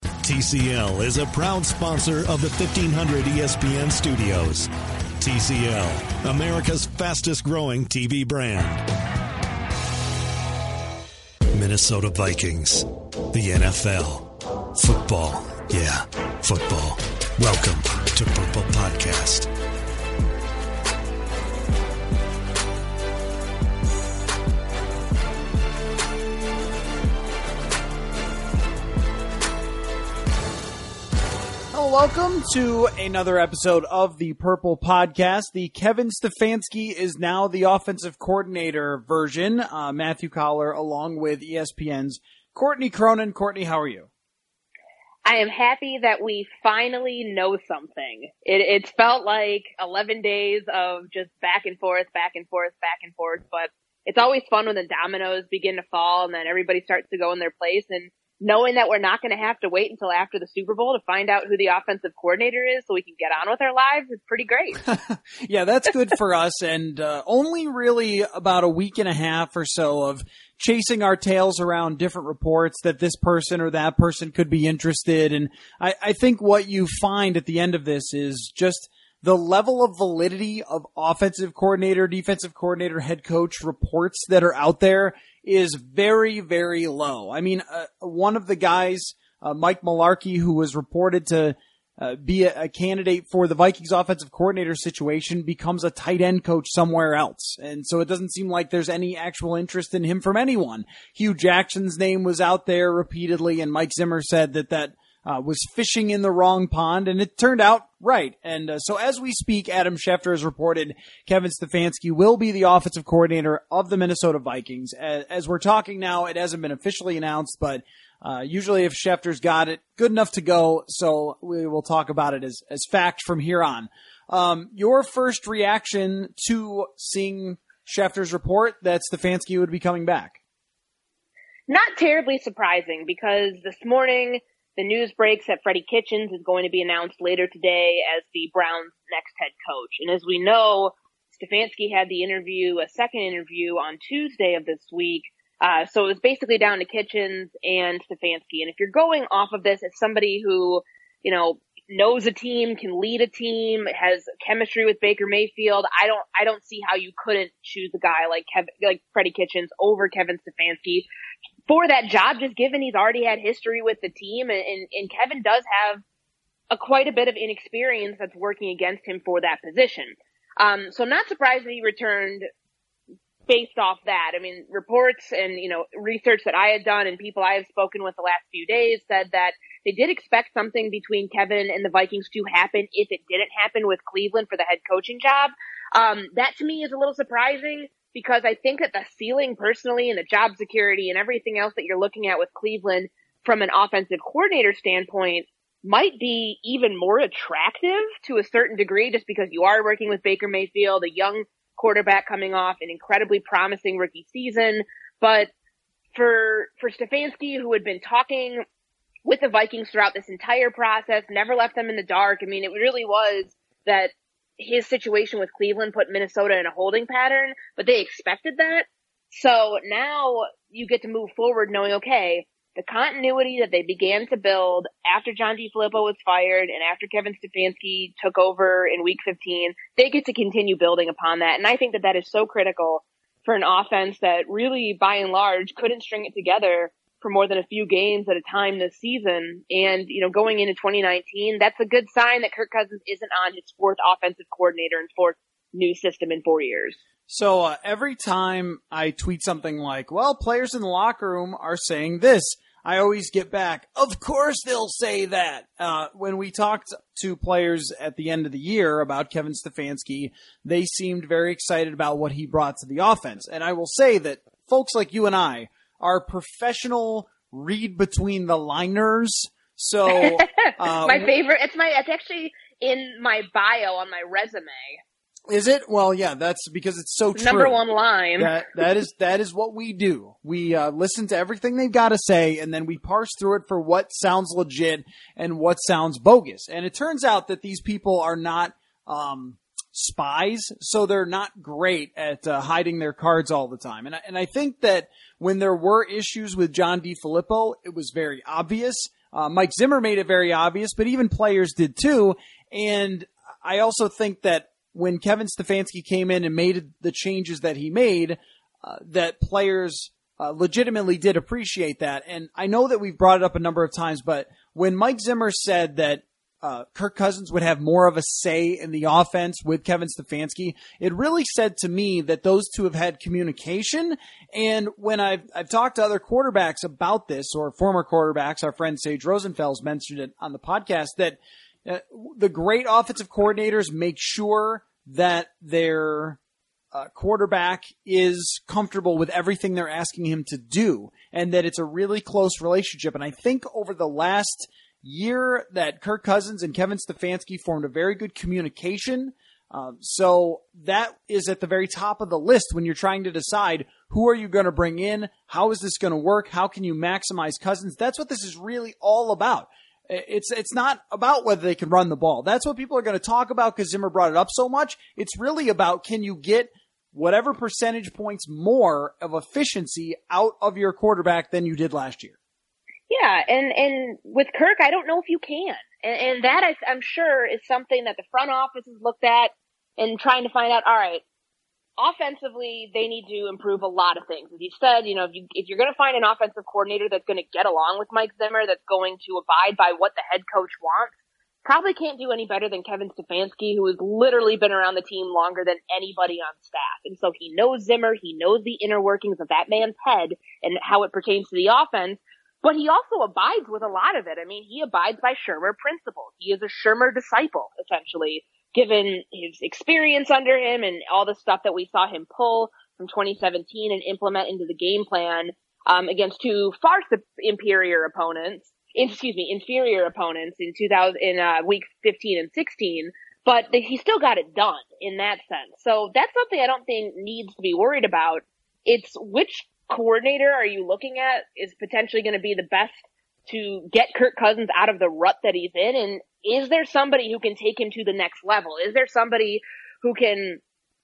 TCL is a proud sponsor of the 1500 ESPN studios. TCL, America's fastest growing TV brand. Minnesota Vikings, the NFL, football. Yeah, football. Welcome to Purple Podcast. Welcome to another episode of the Purple Podcast. The Kevin Stefanski is now the offensive coordinator version. Uh, Matthew Coller, along with ESPN's Courtney Cronin. Courtney, how are you? I am happy that we finally know something. It, it's felt like 11 days of just back and forth, back and forth, back and forth, but it's always fun when the dominoes begin to fall and then everybody starts to go in their place and knowing that we're not going to have to wait until after the Super Bowl to find out who the offensive coordinator is so we can get on with our lives is pretty great. yeah, that's good for us. And uh, only really about a week and a half or so of chasing our tails around different reports that this person or that person could be interested. And I, I think what you find at the end of this is just the level of validity of offensive coordinator, defensive coordinator, head coach reports that are out there is very, very low. I mean, uh, one of the guys, uh, Mike Mularkey, who was reported to uh, be a, a, candidate for the Vikings offensive coordinator situation becomes a tight end coach somewhere else. And so it doesn't seem like there's any actual interest in him from anyone. Hue Jackson's name was out there repeatedly and Mike Zimmer said that that uh, was fishing in the wrong pond, and it turned out right. And uh, so, as we speak, Adam Schefter has reported Kevin Stefanski will be the offensive coordinator of the Minnesota Vikings. As, as we're talking now, it hasn't been officially announced, but uh, usually, if Schefter's got it good enough to go, so we will talk about it as as fact from here on. Um, your first reaction to seeing Schefter's report that Stefanski would be coming back? Not terribly surprising because this morning the news breaks that Freddie Kitchens is going to be announced later today as the Browns' next head coach. And as we know, Stefanski had the interview, a second interview on Tuesday of this week. Uh, so it was basically down to Kitchens and Stefanski. And if you're going off of this as somebody who, you know, knows a team, can lead a team, has chemistry with Baker Mayfield, I don't, I don't see how you couldn't choose a guy like Kevin, like Freddie Kitchens over Kevin Stefanski for that job, just given he's already had history with the team, and, and, and Kevin does have a quite a bit of inexperience that's working against him for that position. Um, so not surprised that he returned based off that. I mean, reports and, you know, research that I had done and people I have spoken with the last few days said that they did expect something between Kevin and the Vikings to happen if it didn't happen with Cleveland for the head coaching job. Um, that to me is a little surprising because I think that the ceiling personally and the job security and everything else that you're looking at with Cleveland from an offensive coordinator standpoint might be even more attractive to a certain degree just because you are working with Baker Mayfield, a young quarterback coming off an incredibly promising rookie season. But for, for Stefanski, who had been talking with the Vikings throughout this entire process, never left them in the dark. I mean, it really was that his situation with Cleveland put Minnesota in a holding pattern, but they expected that. So now you get to move forward knowing, okay, the continuity that they began to build after John DeFilippo was fired and after Kevin Stefanski took over in week 15, they get to continue building upon that. And I think that that is so critical for an offense that really, by and large, couldn't string it together for more than a few games at a time this season. And, you know, going into 2019, that's a good sign that Kirk Cousins isn't on his fourth offensive coordinator and fourth new system in four years. So uh, every time I tweet something like, well, players in the locker room are saying this, I always get back, of course they'll say that. Uh, when we talked to players at the end of the year about Kevin Stefanski, they seemed very excited about what he brought to the offense. And I will say that folks like you and I are professional read between the liners. So, uh, my favorite, it's my, it's actually in my bio on my resume. Is it? Well, yeah, that's because it's so true. Number one line. That, that is, that is what we do. We, uh, listen to everything they've got to say and then we parse through it for what sounds legit and what sounds bogus. And it turns out that these people are not, um, spies, so they're not great at uh, hiding their cards all the time. And I, and I think that when there were issues with John DeFilippo, it was very obvious. Uh, Mike Zimmer made it very obvious, but even players did too. And I also think that when Kevin Stefanski came in and made the changes that he made, uh, that players uh, legitimately did appreciate that. And I know that we've brought it up a number of times, but when Mike Zimmer said that uh, Kirk Cousins would have more of a say in the offense with Kevin Stefanski, it really said to me that those two have had communication. And when I've, I've talked to other quarterbacks about this, or former quarterbacks, our friend Sage Rosenfels mentioned it on the podcast, that uh, the great offensive coordinators make sure that their uh, quarterback is comfortable with everything they're asking him to do and that it's a really close relationship. And I think over the last year that Kirk Cousins and Kevin Stefanski formed a very good communication. Um, so that is at the very top of the list when you're trying to decide who are you going to bring in? How is this going to work? How can you maximize Cousins? That's what this is really all about. It's it's not about whether they can run the ball. That's what people are going to talk about because Zimmer brought it up so much. It's really about can you get whatever percentage points more of efficiency out of your quarterback than you did last year. Yeah, and and with Kirk, I don't know if you can, and, and that I, I'm sure is something that the front office has looked at and trying to find out. All right, offensively, they need to improve a lot of things. As you said, you know, if you if you're going to find an offensive coordinator that's going to get along with Mike Zimmer, that's going to abide by what the head coach wants, probably can't do any better than Kevin Stefanski, who has literally been around the team longer than anybody on staff. And so he knows Zimmer, he knows the inner workings of that man's head and how it pertains to the offense. But he also abides with a lot of it. I mean, he abides by Shurmur principles. He is a Shurmur disciple, essentially, given his experience under him and all the stuff that we saw him pull from 2017 and implement into the game plan um, against two far superior opponents. Excuse me, inferior opponents in 2000 in uh, week 15 and 16. But he still got it done in that sense. So that's something I don't think needs to be worried about. It's which coordinator are you looking at is potentially going to be the best to get Kirk Cousins out of the rut that he's in? And is there somebody who can take him to the next level? Is there somebody who can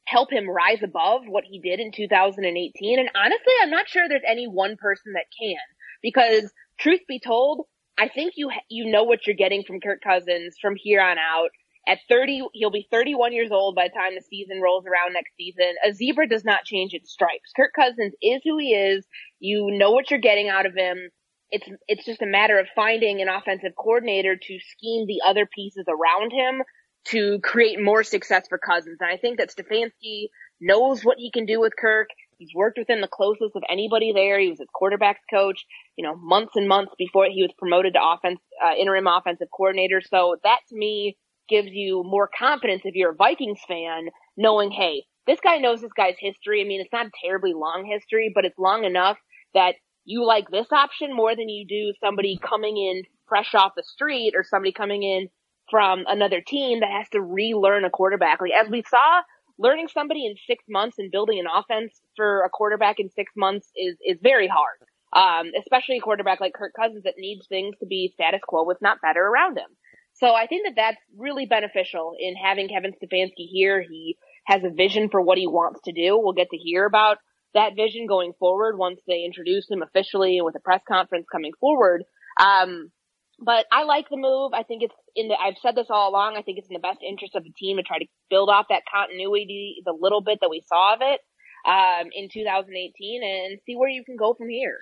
help him rise above what he did in 2018? And honestly, I'm not sure there's any one person that can because truth be told, I think you, you know what you're getting from Kirk Cousins from here on out. At 30, he'll be 31 years old by the time the season rolls around next season. A zebra does not change its stripes. Kirk Cousins is who he is. You know what you're getting out of him. It's, it's just a matter of finding an offensive coordinator to scheme the other pieces around him to create more success for Cousins. And I think that Stefanski knows what he can do with Kirk. He's worked with him the closest of anybody there. He was his quarterbacks coach, you know, months and months before he was promoted to offense, uh, interim offensive coordinator. So that to me gives you more confidence if you're a Vikings fan, knowing, hey, this guy knows this guy's history. I mean, it's not a terribly long history, but it's long enough that you like this option more than you do somebody coming in fresh off the street or somebody coming in from another team that has to relearn a quarterback. Like as we saw, learning somebody in six months and building an offense for a quarterback in six months is is very hard. Um, especially a quarterback like Kirk Cousins that needs things to be status quo with not better around him. So I think that that's really beneficial in having Kevin Stefanski here. He has a vision for what he wants to do. We'll get to hear about that vision going forward once they introduce him officially with a press conference coming forward. Um, but I like the move. I think it's in the, I've said this all along. I think it's in the best interest of the team to try to build off that continuity, the little bit that we saw of it, um, in 2018 and see where you can go from here.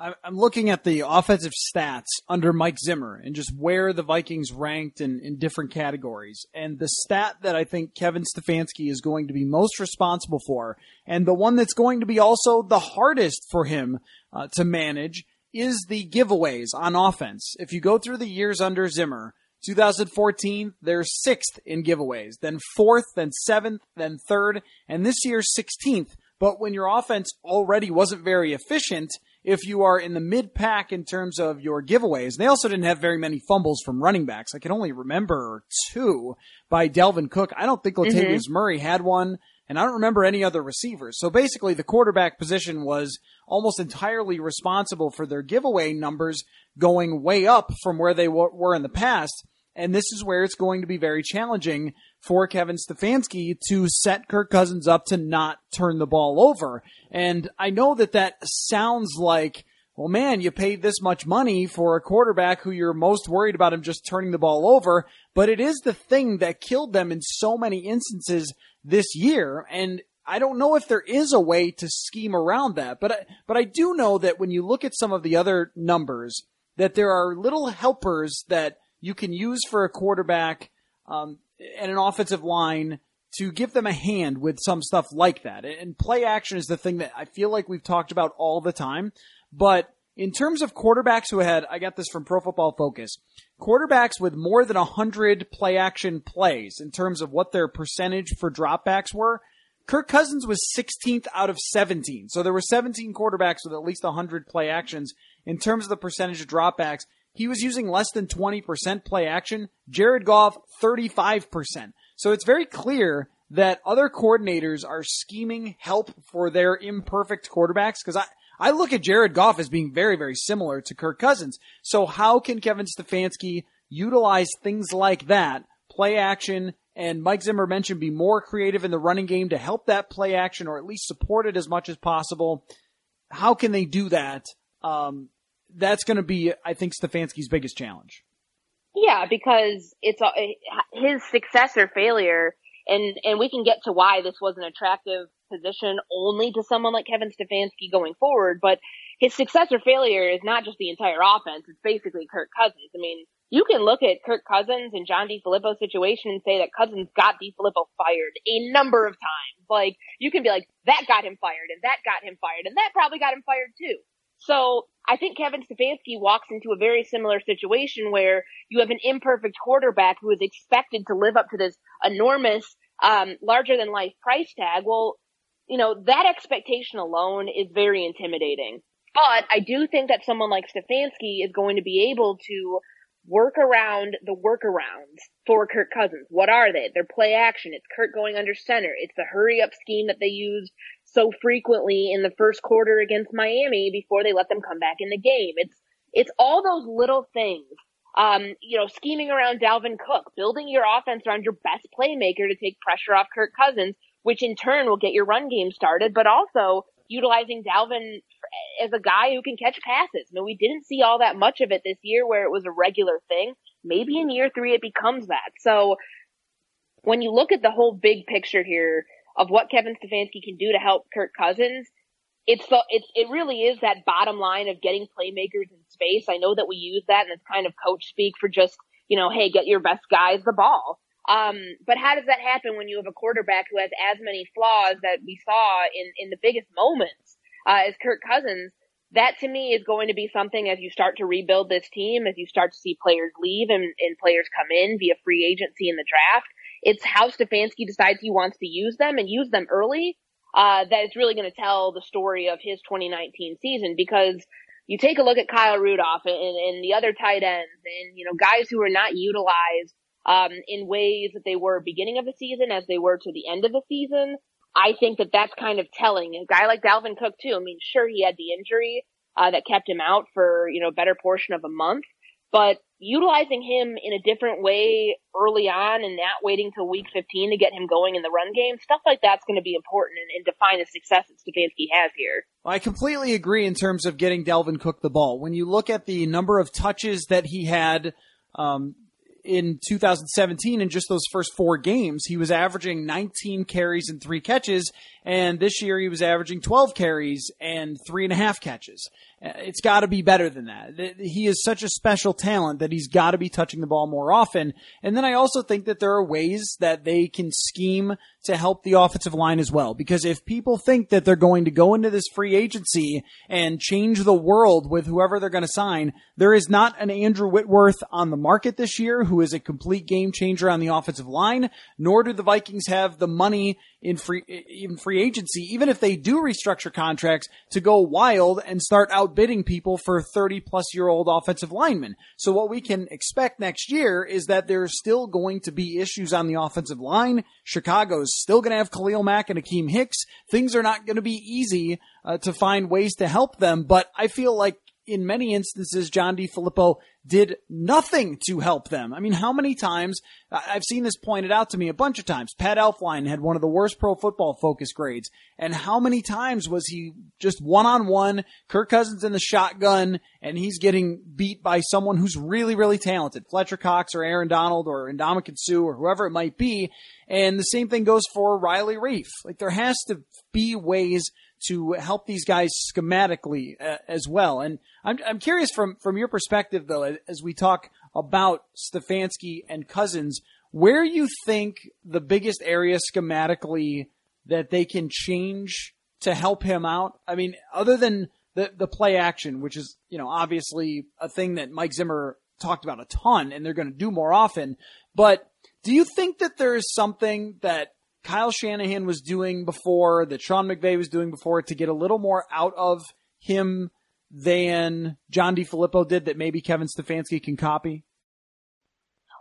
I'm looking at the offensive stats under Mike Zimmer and just where the Vikings ranked in, in different categories. And the stat that I think Kevin Stefanski is going to be most responsible for, and the one that's going to be also the hardest for him uh, to manage, is the giveaways on offense. If you go through the years under Zimmer, 2014, they're sixth in giveaways, then fourth, then seventh, then third, and this year 16th. But when your offense already wasn't very efficient, if you are in the mid pack in terms of your giveaways. They also didn't have very many fumbles from running backs. I can only remember two by Dalvin Cook. I don't think Latavius mm-hmm. Murray had one, and I don't remember any other receivers. So basically, the quarterback position was almost entirely responsible for their giveaway numbers going way up from where they were in the past. And this is where it's going to be very challenging for Kevin Stefanski to set Kirk Cousins up to not turn the ball over. And I know that that sounds like, well, man, you paid this much money for a quarterback who you're most worried about him just turning the ball over, but it is the thing that killed them in so many instances this year. And I don't know if there is a way to scheme around that, but I, but I do know that when you look at some of the other numbers, that there are little helpers that you can use for a quarterback um, and an offensive line to give them a hand with some stuff like that. And play action is the thing that I feel like we've talked about all the time. But in terms of quarterbacks who had, I got this from Pro Football Focus, quarterbacks with more than 100 play action plays in terms of what their percentage for dropbacks were, Kirk Cousins was 16th out of 17. So there were 17 quarterbacks with at least 100 play actions. In terms of the percentage of dropbacks, he was using less than 20% play action. Jared Goff, 35%. So it's very clear that other coordinators are scheming help for their imperfect quarterbacks because I, I look at Jared Goff as being very, very similar to Kirk Cousins. So how can Kevin Stefanski utilize things like that, play action, and Mike Zimmer mentioned be more creative in the running game to help that play action or at least support it as much as possible? How can they do that? Um, that's going to be, I think, Stefanski's biggest challenge. Yeah, because it's a, his success or failure, and and we can get to why this was an attractive position only to someone like Kevin Stefanski going forward. But his success or failure is not just the entire offense; it's basically Kirk Cousins. I mean, you can look at Kirk Cousins and John DeFilippo's situation and say that Cousins got DeFilippo fired a number of times. Like you can be like that got him fired, and that got him fired, and that probably got him fired too. So I think Kevin Stefanski walks into a very similar situation where you have an imperfect quarterback who is expected to live up to this enormous, um, larger than life price tag. Well, you know, that expectation alone is very intimidating. But I do think that someone like Stefanski is going to be able to work around the workarounds for Kirk Cousins. What are they? They're play action. It's Kirk going under center. It's the hurry up scheme that they used so frequently in the first quarter against Miami before they let them come back in the game. It's it's all those little things. Um, you know, scheming around Dalvin Cook, building your offense around your best playmaker to take pressure off Kirk Cousins, which in turn will get your run game started, but also utilizing Dalvin as a guy who can catch passes. No, we didn't see all that much of it this year where it was a regular thing. Maybe in year three it becomes that. So when you look at the whole big picture here, of what Kevin Stefanski can do to help Kirk Cousins, it's the, it's, it really is that bottom line of getting playmakers in space. I know that we use that and it's kind of coach speak for just, you know, hey, get your best guys the ball. Um, but how does that happen when you have a quarterback who has as many flaws that we saw in, in the biggest moments, uh, as Kirk Cousins? That to me is going to be something as you start to rebuild this team, as you start to see players leave and, and players come in via free agency in the draft it's how Stefanski decides he wants to use them and use them early. Uh, that is really going to tell the story of his 2019 season because you take a look at Kyle Rudolph and, and the other tight ends and, you know, guys who are not utilized, um, in ways that they were beginning of the season as they were to the end of the season. I think that that's kind of telling. A guy like Dalvin Cook too. I mean, sure, he had the injury, uh, that kept him out for, you know, better portion of a month, but utilizing him in a different way early on and not waiting till week 15 to get him going in the run game, stuff like that's going to be important and, and define the success that Stefanski has here. I completely agree in terms of getting Dalvin Cook the ball. When you look at the number of touches that he had, um, in 2017 in just those first four games, he was averaging 19 carries and three catches. And this year he was averaging 12 carries and three and a half catches. Uh, it's got to be better than that. He is such a special talent that he's got to be touching the ball more often. And then I also think that there are ways that they can scheme to help the offensive line as well. Because if people think that they're going to go into this free agency and change the world with whoever they're going to sign, there is not an Andrew Whitworth on the market this year who is a complete game changer on the offensive line, nor do the Vikings have the money in free, in free agency, even if they do restructure contracts to go wild and start outbidding people for 30 plus year old offensive linemen. So what we can expect next year is that there's still going to be issues on the offensive line. Chicago's still going to have Khalil Mack and Akiem Hicks. Things are not going to be easy uh, to find ways to help them, but I feel like in many instances, John DeFilippo did nothing to help them. I mean, how many times, I've seen this pointed out to me a bunch of times. Pat Elflein had one of the worst pro football focus grades. And how many times was he just one on one, Kirk Cousins in the shotgun, and he's getting beat by someone who's really, really talented. Fletcher Cox or Aaron Donald or Ndamukong Suh or whoever it might be. And the same thing goes for Riley Reiff. Like there has to be ways to help these guys schematically uh, as well. And I'm, I'm curious from, from your perspective though, as we talk about Stefanski and Cousins, where you think the biggest area schematically that they can change to help him out? I mean, other than the, the play action, which is, you know, obviously a thing that Mike Zimmer talked about a ton and they're going to do more often. But do you think that there is something that Kyle Shanahan was doing before, that Sean McVay was doing before to get a little more out of him than John DeFilippo did that maybe Kevin Stefanski can copy?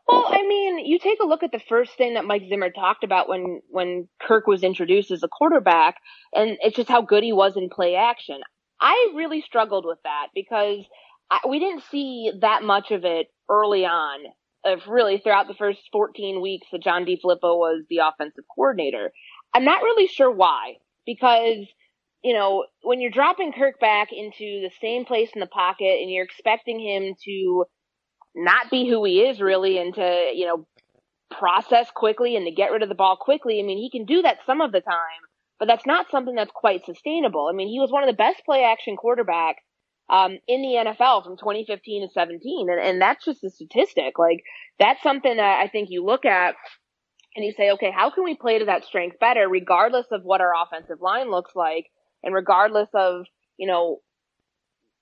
Well, I mean, you take a look at the first thing that Mike Zimmer talked about when when Kirk was introduced as a quarterback, and it's just how good he was in play action. I really struggled with that because I, we didn't see that much of it early on really throughout the first 14 weeks that John DeFilippo was the offensive coordinator. I'm not really sure why, because, you know, when you're dropping Kirk back into the same place in the pocket and you're expecting him to not be who he is really and to, you know, process quickly and to get rid of the ball quickly, I mean, he can do that some of the time, but that's not something that's quite sustainable. I mean, he was one of the best play action quarterbacks um, in the NFL from 2015 to 17. And, and that's just a statistic. Like that's something that I think you look at and you say, okay, how can we play to that strength better regardless of what our offensive line looks like and regardless of, you know,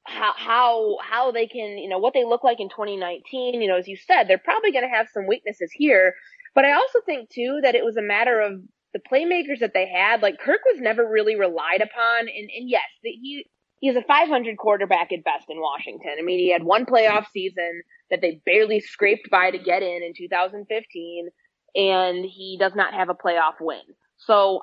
how, how, how they can, you know, what they look like in 2019. You know, as you said, they're probably going to have some weaknesses here. But I also think too that it was a matter of the playmakers that they had. Like Kirk was never really relied upon. And, and yes, the, he, he's a 500 quarterback at best in Washington. I mean, he had one playoff season that they barely scraped by to get in in 2015, and he does not have a playoff win. So,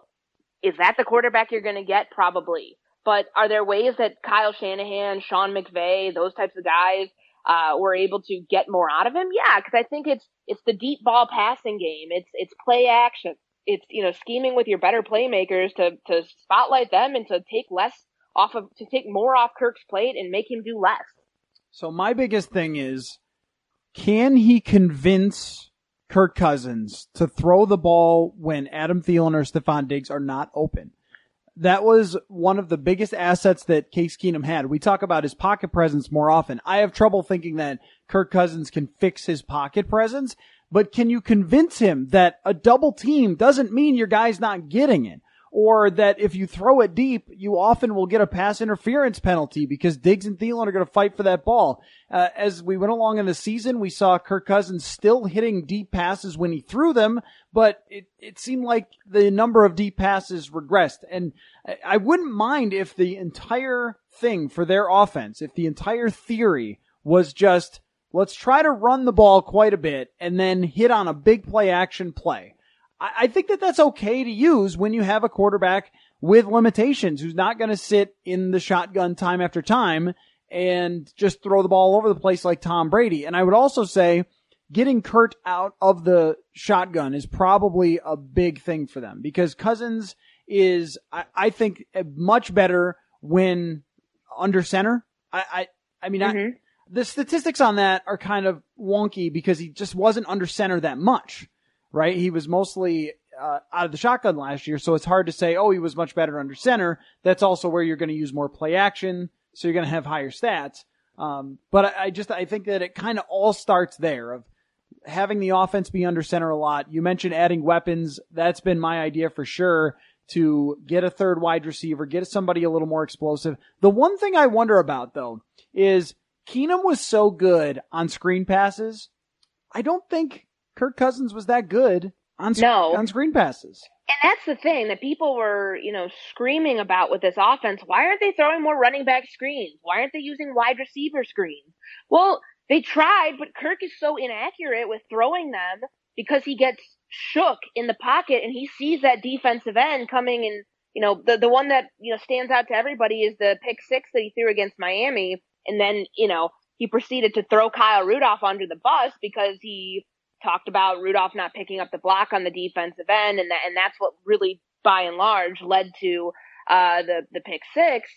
is that the quarterback you're going to get? Probably. But are there ways that Kyle Shanahan, Sean McVay, those types of guys uh, were able to get more out of him? Yeah, because I think it's it's the deep ball passing game. It's it's play action. It's you know scheming with your better playmakers to to spotlight them and to take less off of to take more off Kirk's plate and make him do less. So my biggest thing is can he convince Kirk Cousins to throw the ball when Adam Thielen or Stefon Diggs are not open? That was one of the biggest assets that Case Keenum had. We talk about his pocket presence more often. I have trouble thinking that Kirk Cousins can fix his pocket presence, but can you convince him that a double team doesn't mean your guy's not getting it? Or that if you throw it deep, you often will get a pass interference penalty because Diggs and Thielen are going to fight for that ball. Uh, as we went along in the season, we saw Kirk Cousins still hitting deep passes when he threw them, but it, it seemed like the number of deep passes regressed. And I, I wouldn't mind if the entire thing for their offense, if the entire theory was just, let's try to run the ball quite a bit and then hit on a big play action play. I, think that that's okay to use when you have a quarterback with limitations who's not going to sit in the shotgun time after time and just throw the ball all over the place like Tom Brady. And I would also say getting Kirk out of the shotgun is probably a big thing for them because Cousins is, I, I think, much better when under center. I, I, I mean, mm-hmm. I, the statistics on that are kind of wonky because he just wasn't under center that much right? He was mostly uh, out of the shotgun last year, so it's hard to say, oh, he was much better under center. That's also where you're going to use more play action so you're going to have higher stats. Um, but I, I just I think that it kind of all starts there of having the offense be under center a lot. You mentioned adding weapons. That's been my idea for sure to get a third wide receiver, get somebody a little more explosive. The one thing I wonder about though is Keenum was so good on screen passes. I don't think Kirk Cousins was that good on, no. on screen passes. And that's the thing that people were, you know, screaming about with this offense. Why aren't they throwing more running back screens? Why aren't they using wide receiver screens? Well, they tried, but Kirk is so inaccurate with throwing them because he gets shook in the pocket and he sees that defensive end coming and, you know, the, the one that, you know, stands out to everybody is the pick six that he threw against Miami. And then, you know, he proceeded to throw Kyle Rudolph under the bus because he talked about Rudolph not picking up the block on the defensive end, and that and that's what really, by and large, led to uh, the the pick six.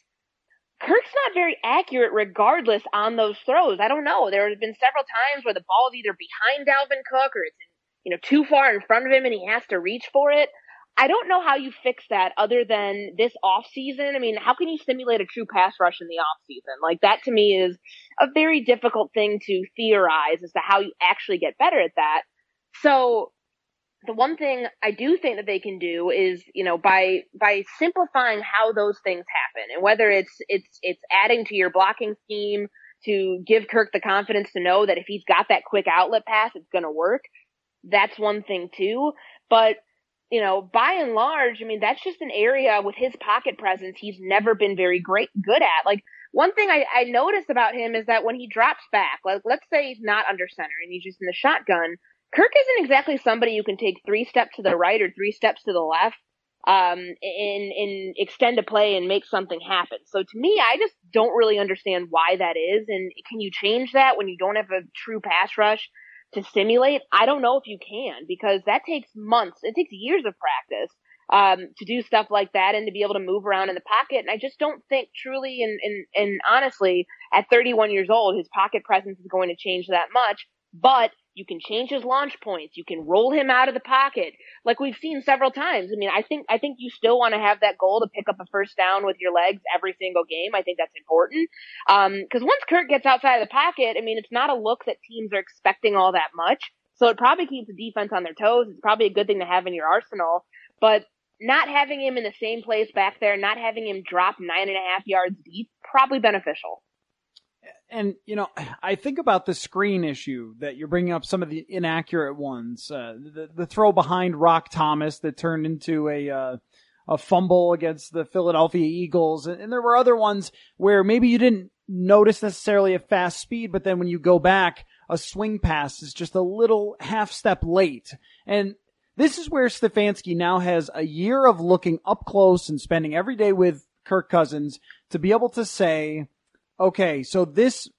Kirk's not very accurate, regardless on those throws. I don't know. There have been several times where the ball's either behind Dalvin Cook or it's you know too far in front of him, and he has to reach for it. I don't know how you fix that other than this off season. I mean, how can you simulate a true pass rush in the off season? Like that to me is a very difficult thing to theorize as to how you actually get better at that. So the one thing I do think that they can do is, you know, by by simplifying how those things happen and whether it's it's it's adding to your blocking scheme to give Kirk the confidence to know that if he's got that quick outlet pass, it's going to work. That's one thing too. But you know, by and large, I mean, that's just an area with his pocket presence he's never been very great, good at. Like, one thing I, I noticed about him is that when he drops back, like, let's say he's not under center and he's just in the shotgun, Kirk isn't exactly somebody you can take three steps to the right or three steps to the left, um, and, and extend a play and make something happen. So to me, I just don't really understand why that is. And can you change that when you don't have a true pass rush? To simulate, I don't know if you can because that takes months. It takes years of practice um, to do stuff like that and to be able to move around in the pocket. And I just don't think truly and, and, and honestly, at 31 years old, his pocket presence is going to change that much. But you can change his launch points. You can roll him out of the pocket, like we've seen several times. I mean, I think I think you still want to have that goal to pick up a first down with your legs every single game. I think that's important because um, once Kirk gets outside of the pocket, I mean, it's not a look that teams are expecting all that much. So it probably keeps the defense on their toes. It's probably a good thing to have in your arsenal, but not having him in the same place back there, not having him drop nine and a half yards deep, probably beneficial and you know, I think about the screen issue that you're bringing up some of the inaccurate ones. Uh, the the throw behind Roc Thomas that turned into a uh, a fumble against the Philadelphia Eagles, and, and there were other ones where maybe you didn't notice necessarily a fast speed, but then when you go back, a swing pass is just a little half step late, and this is where Stefanski now has a year of looking up close and spending every day with Kirk Cousins to be able to say okay, so this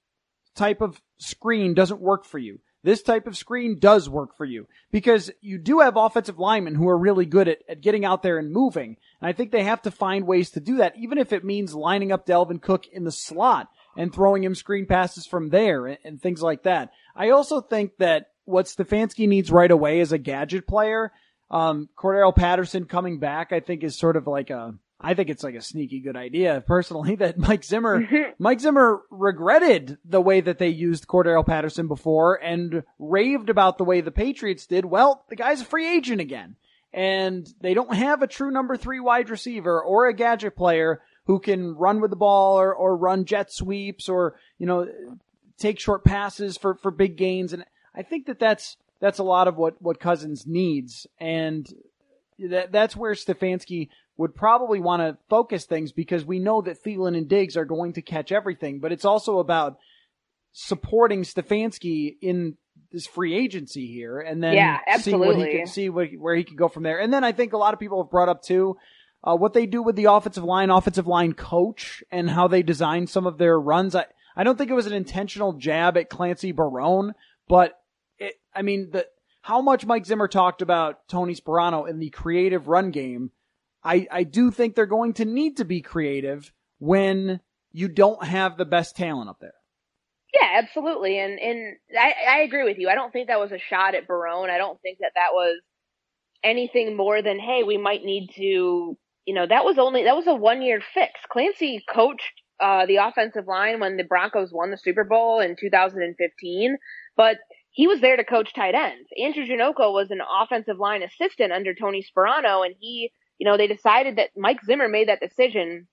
type of screen doesn't work for you. This type of screen does work for you because you do have offensive linemen who are really good at, at getting out there and moving. And I think they have to find ways to do that, even if it means lining up Dalvin Cook in the slot and throwing him screen passes from there and, and things like that. I also think that what Stefanski needs right away is a gadget player. Um, Cordarrelle Patterson coming back, I think is sort of like a, I think it's like a sneaky good idea personally that Mike Zimmer, Mike Zimmer regretted the way that they used Cordarrelle Patterson before and raved about the way the Patriots did. Well, the guy's a free agent again and they don't have a true number three wide receiver or a gadget player who can run with the ball or, or run jet sweeps or, you know, take short passes for, for big gains. And I think that that's, that's a lot of what, what Cousins needs. And that, that's where Stefanski would probably want to focus things because we know that Thielen and Diggs are going to catch everything, but it's also about supporting Stefanski in this free agency here and then yeah, see what he can see what, where he could go from there. And then I think a lot of people have brought up too, uh, what they do with the offensive line, offensive line coach and how they design some of their runs. I, I don't think it was an intentional jab at Clancy Barone, but it, I mean, the, how much Mike Zimmer talked about Tony Sparano in the creative run game I, I do think they're going to need to be creative when you don't have the best talent up there. Yeah, absolutely. And, and I, I agree with you. I don't think that was a shot at Barone. I don't think that that was anything more than, hey, we might need to, you know, that was only, that was a one year fix. Clancy coached uh, the offensive line when the Broncos won the Super Bowl in 2015, but he was there to coach tight ends. Andrew Janocko was an offensive line assistant under Tony Sparano, and he, you know, they decided that Mike Zimmer made that decision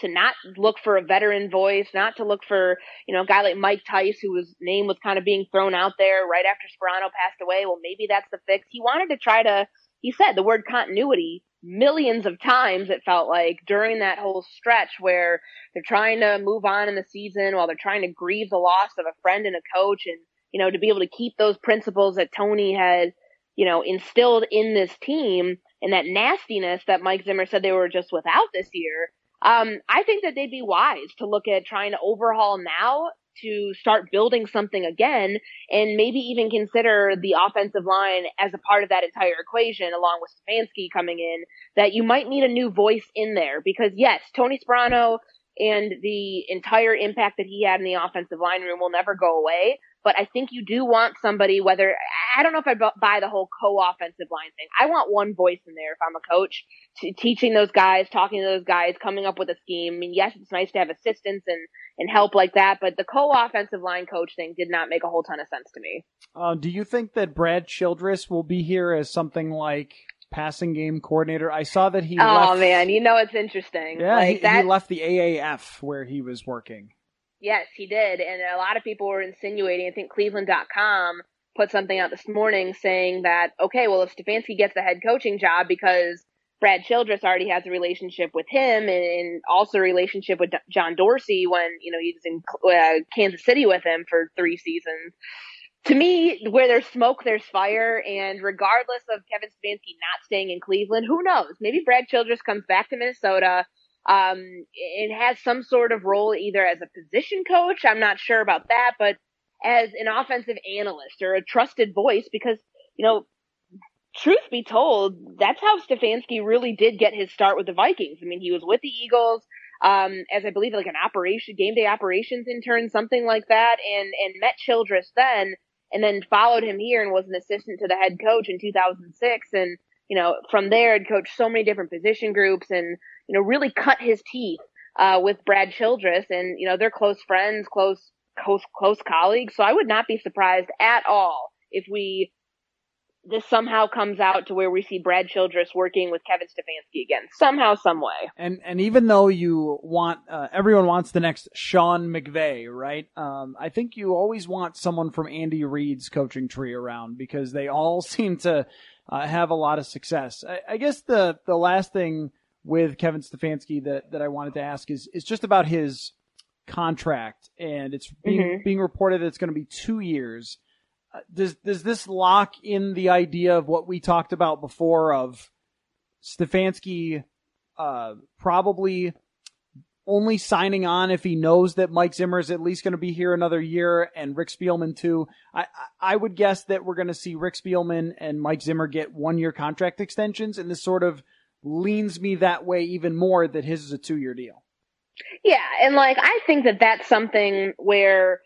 to not look for a veteran voice, not to look for, you know, a guy like Mike Tice, who whose name was kind of being thrown out there right after Sparano passed away. Well, maybe that's the fix. He wanted to try to, he said the word continuity millions of times it felt like during that whole stretch where they're trying to move on in the season while they're trying to grieve the loss of a friend and a coach and you know to be able to keep those principles that Tony had you know instilled in this team and that nastiness that Mike Zimmer said they were just without this year um, I think that they'd be wise to look at trying to overhaul now to start building something again and maybe even consider the offensive line as a part of that entire equation along with Stefanski coming in that you might need a new voice in there because yes, Tony Sparano and the entire impact that he had in the offensive line room will never go away. But I think you do want somebody, whether, I don't know if I buy the whole co-offensive line thing. I want one voice in there if I'm a coach, t- teaching those guys, talking to those guys, coming up with a scheme. I mean, yes, it's nice to have assistants and, and help like that, but the co-offensive line coach thing did not make a whole ton of sense to me. Uh, do you think that Brad Childress will be here as something like passing game coordinator. I saw that he. Oh left, man, you know it's interesting. Yeah, like he, that, he left the AAF where he was working. Yes, he did, and a lot of people were insinuating. I think Cleveland.com put something out this morning saying that okay, well if Stefanski gets the head coaching job because Brad Childress already has a relationship with him and, and also a relationship with John Dorsey when you know he was in uh, Kansas City with him for three seasons to me, where there's smoke, there's fire. And regardless of Kevin Stefanski not staying in Cleveland, who knows? Maybe Brad Childress comes back to Minnesota um, and has some sort of role either as a position coach. I'm not sure about that, but as an offensive analyst or a trusted voice, because, you know, truth be told, that's how Stefanski really did get his start with the Vikings. I mean, he was with the Eagles um, as I believe like an operation, game day operations intern, something like that, and and met Childress then and then followed him here and was an assistant to the head coach in 2006. And, you know, from there had coached so many different position groups and, you know, really cut his teeth, uh, with Brad Childress and, you know, they're close friends, close, close, close colleagues. So I would not be surprised at all if we this somehow comes out to where we see Brad Childress working with Kevin Stefanski again, somehow, some way. And and even though you want uh, everyone wants the next Sean McVay, right? Um, I think you always want someone from Andy Reid's coaching tree around because they all seem to uh, have a lot of success. I, I, guess the the last thing with Kevin Stefanski that that I wanted to ask is is just about his contract, and it's being mm-hmm. being reported that it's going to be two years does does this lock in the idea of what we talked about before of Stefanski uh, probably only signing on if he knows that Mike Zimmer is at least going to be here another year and Rick Spielman too. I I would guess that we're going to see Rick Spielman and Mike Zimmer get one year contract extensions, and this sort of leans me that way even more that his is a two year deal. Yeah, and like I think that that's something where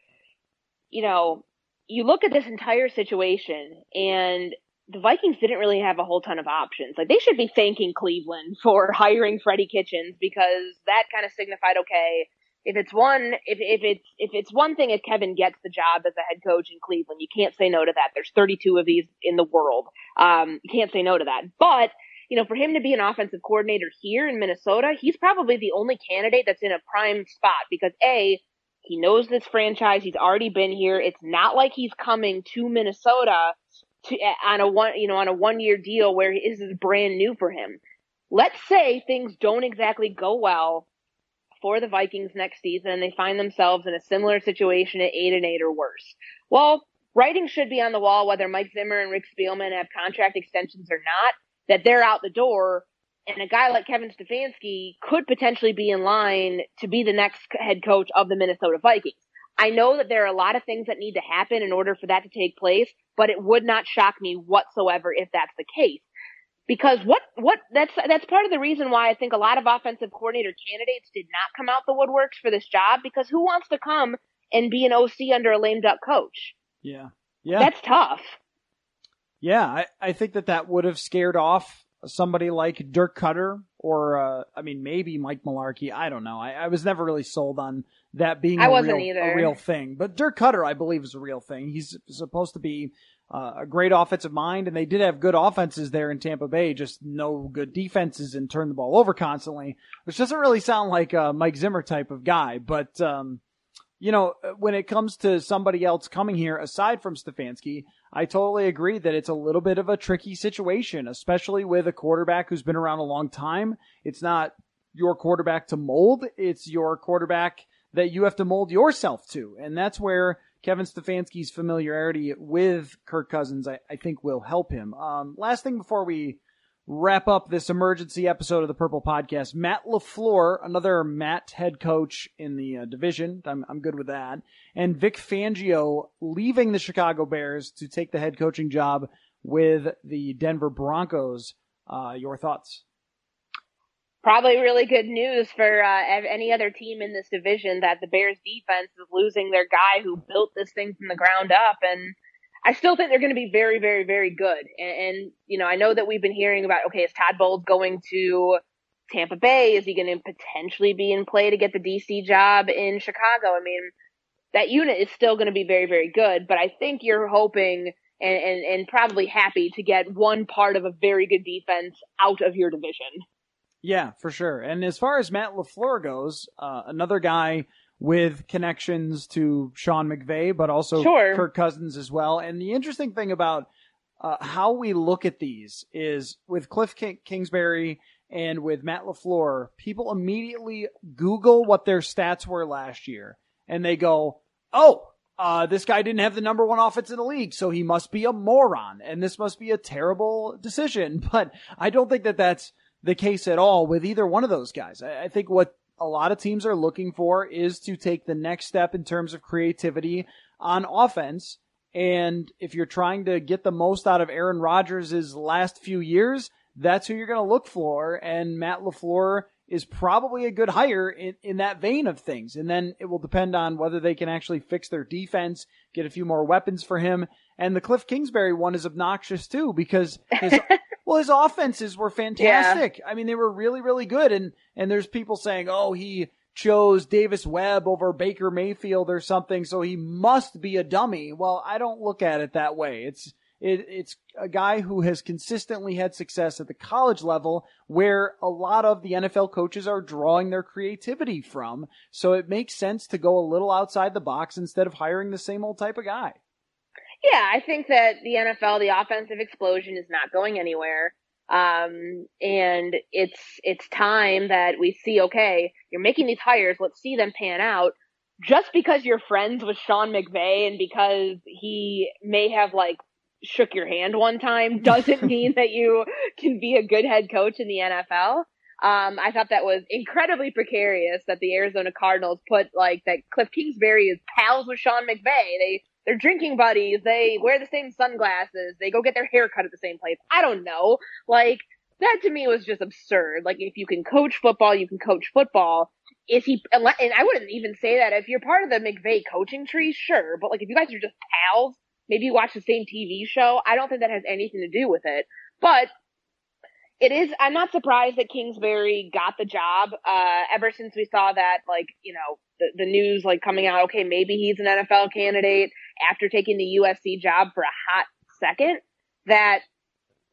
you know you look at this entire situation and the Vikings didn't really have a whole ton of options. Like they should be thanking Cleveland for hiring Freddie Kitchens because that kind of signified okay, if it's one if if it's if it's one thing if Kevin gets the job as a head coach in Cleveland, you can't say no to that. There's 32 of these in the world. Um, you can't say no to that. But you know, for him to be an offensive coordinator here in Minnesota, he's probably the only candidate that's in a prime spot because a he knows this franchise. He's already been here. It's not like he's coming to Minnesota to on a one, you know, on a one year deal where this is brand new for him. Let's say things don't exactly go well for the Vikings next season and they find themselves in a similar situation at eight and eight or worse. Well, writing should be on the wall whether Mike Zimmer and Rick Spielman have contract extensions or not, that they're out the door and a guy like Kevin Stefanski could potentially be in line to be the next head coach of the Minnesota Vikings. I know that there are a lot of things that need to happen in order for that to take place, but it would not shock me whatsoever if that's the case. Because what, what, that's, that's part of the reason why I think a lot of offensive coordinator candidates did not come out the woodworks for this job because who wants to come and be an OC under a lame duck coach? Yeah. Yeah. That's tough. Yeah. I, I think that that would have scared off somebody like Dirk Koetter or, uh, I mean, maybe Mike Mularkey. I don't know. I, I was never really sold on that being I a, wasn't real, either. a real thing. But Dirk Koetter, I believe, is a real thing. He's supposed to be uh, a great offensive mind, and they did have good offenses there in Tampa Bay, just no good defenses and turn the ball over constantly, which doesn't really sound like a Mike Zimmer type of guy. But, um, you know, when it comes to somebody else coming here aside from Stefanski, I totally agree that it's a little bit of a tricky situation, especially with a quarterback who's been around a long time. It's not your quarterback to mold, it's your quarterback that you have to mold yourself to. And that's where Kevin Stefanski's familiarity with Kirk Cousins, I, I think, will help him. Um, last thing before we wrap up this emergency episode of the Purple Podcast, Matt LaFleur, another Matt head coach in the uh, division. I'm, I'm good with that. And Vic Fangio leaving the Chicago Bears to take the head coaching job with the Denver Broncos. Uh, your thoughts? Probably really good news for uh, any other team in this division that the Bears defense is losing their guy who built this thing from the ground up. And I still think they're going to be very, very, very good. And, and, you know, I know that we've been hearing about, okay, is Todd Bowles going to Tampa Bay? Is he going to potentially be in play to get the DC job in Chicago? I mean, that unit is still going to be very, very good, but I think you're hoping and, and, and probably happy to get one part of a very good defense out of your division. Yeah, for sure. And as far as Matt LaFleur goes, uh, another guy with connections to Sean McVay, but also Sure. Kirk Cousins as well. And the interesting thing about uh, how we look at these is with Cliff King- Kingsbury and with Matt LaFleur, people immediately Google what their stats were last year and they go, oh, uh, this guy didn't have the number one offense in the league, so he must be a moron and this must be a terrible decision. But I don't think that that's the case at all with either one of those guys. I, I think what a lot of teams are looking for is to take the next step in terms of creativity on offense. And if you're trying to get the most out of Aaron Rodgers' last few years, that's who you're going to look for. And Matt LaFleur is probably a good hire in, in that vein of things. And then it will depend on whether they can actually fix their defense, get a few more weapons for him. And the Cliff Kingsbury one is obnoxious too because his well, his offenses were fantastic. I mean, they were really, really good. And and there's people saying, oh, he chose Davis Webb over Baker Mayfield or something, so he must be a dummy. Well, I don't look at it that way. It's it, it's a guy who has consistently had success at the college level where a lot of the NFL coaches are drawing their creativity from. So it makes sense to go a little outside the box instead of hiring the same old type of guy. Yeah, I think that the NFL, the offensive explosion is not going anywhere. Um, and it's, it's time that we see, okay, you're making these hires. Let's see them pan out. Just because you're friends with Sean McVay and because he may have like shook your hand one time doesn't mean that you can be a good head coach in the NFL. Um, I thought that was incredibly precarious that the Arizona Cardinals put like that Cliff Kingsbury is pals with Sean McVay. They they're drinking buddies. They wear the same sunglasses. They go get their hair cut at the same place. I don't know. Like that to me was just absurd. Like if you can coach football, you can coach football. Is he? And I wouldn't even say that if you're part of the McVay coaching tree, sure. But like if you guys are just pals, maybe you watch the same TV show. I don't think that has anything to do with it. But it is. I'm not surprised that Kingsbury got the job. Uh, ever since we saw that, like you know, the, the news like coming out. Okay, maybe he's an NFL candidate after taking the USC job for a hot second. That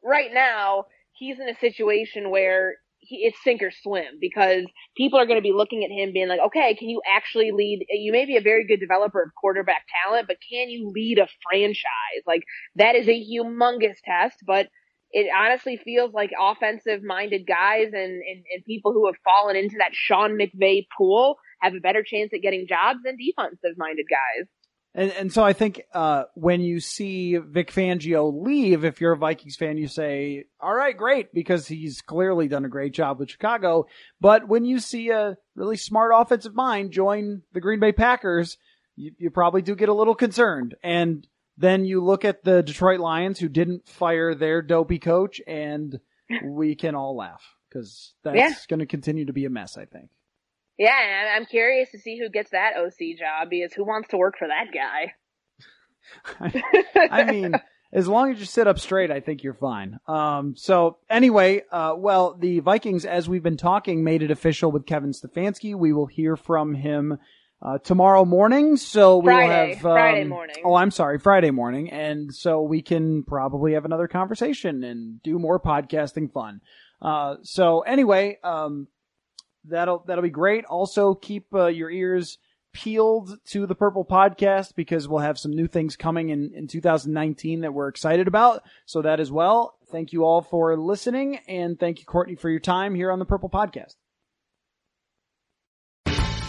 right now he's in a situation where he, it's sink or swim because people are going to be looking at him being like, okay, can you actually lead? You may be a very good developer of quarterback talent, but can you lead a franchise? Like that is a humongous test, but it honestly feels like offensive minded guys and, and, and people who have fallen into that Sean McVay pool have a better chance at getting jobs than defensive minded guys. And, and so I think uh, when you see Vic Fangio leave, if you're a Vikings fan, you say, all right, great, because he's clearly done a great job with Chicago. But when you see a really smart offensive mind join the Green Bay Packers, you, you probably do get a little concerned. And then you look at the Detroit Lions who didn't fire their dopey coach, and we can all laugh because that's Yeah. going to continue to be a mess, I think. Yeah, and I'm curious to see who gets that OC job because who wants to work for that guy? I mean, as long as you sit up straight, I think you're fine. Um, so anyway, uh, well, the Vikings, as we've been talking, made it official with Kevin Stefanski. We will hear from him uh, tomorrow morning. So we Friday, will have um, Friday morning. Oh, I'm sorry, Friday morning, and so we can probably have another conversation and do more podcasting fun. Uh, so anyway, um, that'll that'll be great. Also, keep uh, your ears peeled to the Purple Podcast because we'll have some new things coming in in 2019 that we're excited about. So that as well. Thank you all for listening, and thank you, Courtney, for your time here on the Purple Podcast.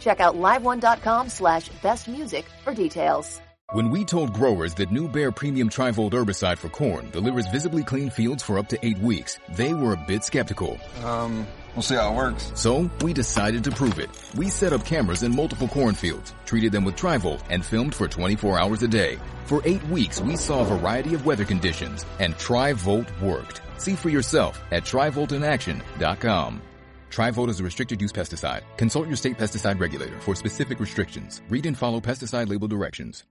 Check out liveone.com slash best music for details. When we told growers that New Bayer Premium Trivolt herbicide for corn delivers visibly clean fields for up to eight weeks, they were a bit skeptical. Um, we'll see how it works. So we decided to prove it. We set up cameras in multiple cornfields, treated them with Trivolt, and filmed for 24 hours a day. For eight weeks, we saw a variety of weather conditions, and Trivolt worked. See for yourself at TrivoltInAction.com. Trivolt is a restricted use pesticide. Consult your state pesticide regulator for specific restrictions. Read and follow pesticide label directions.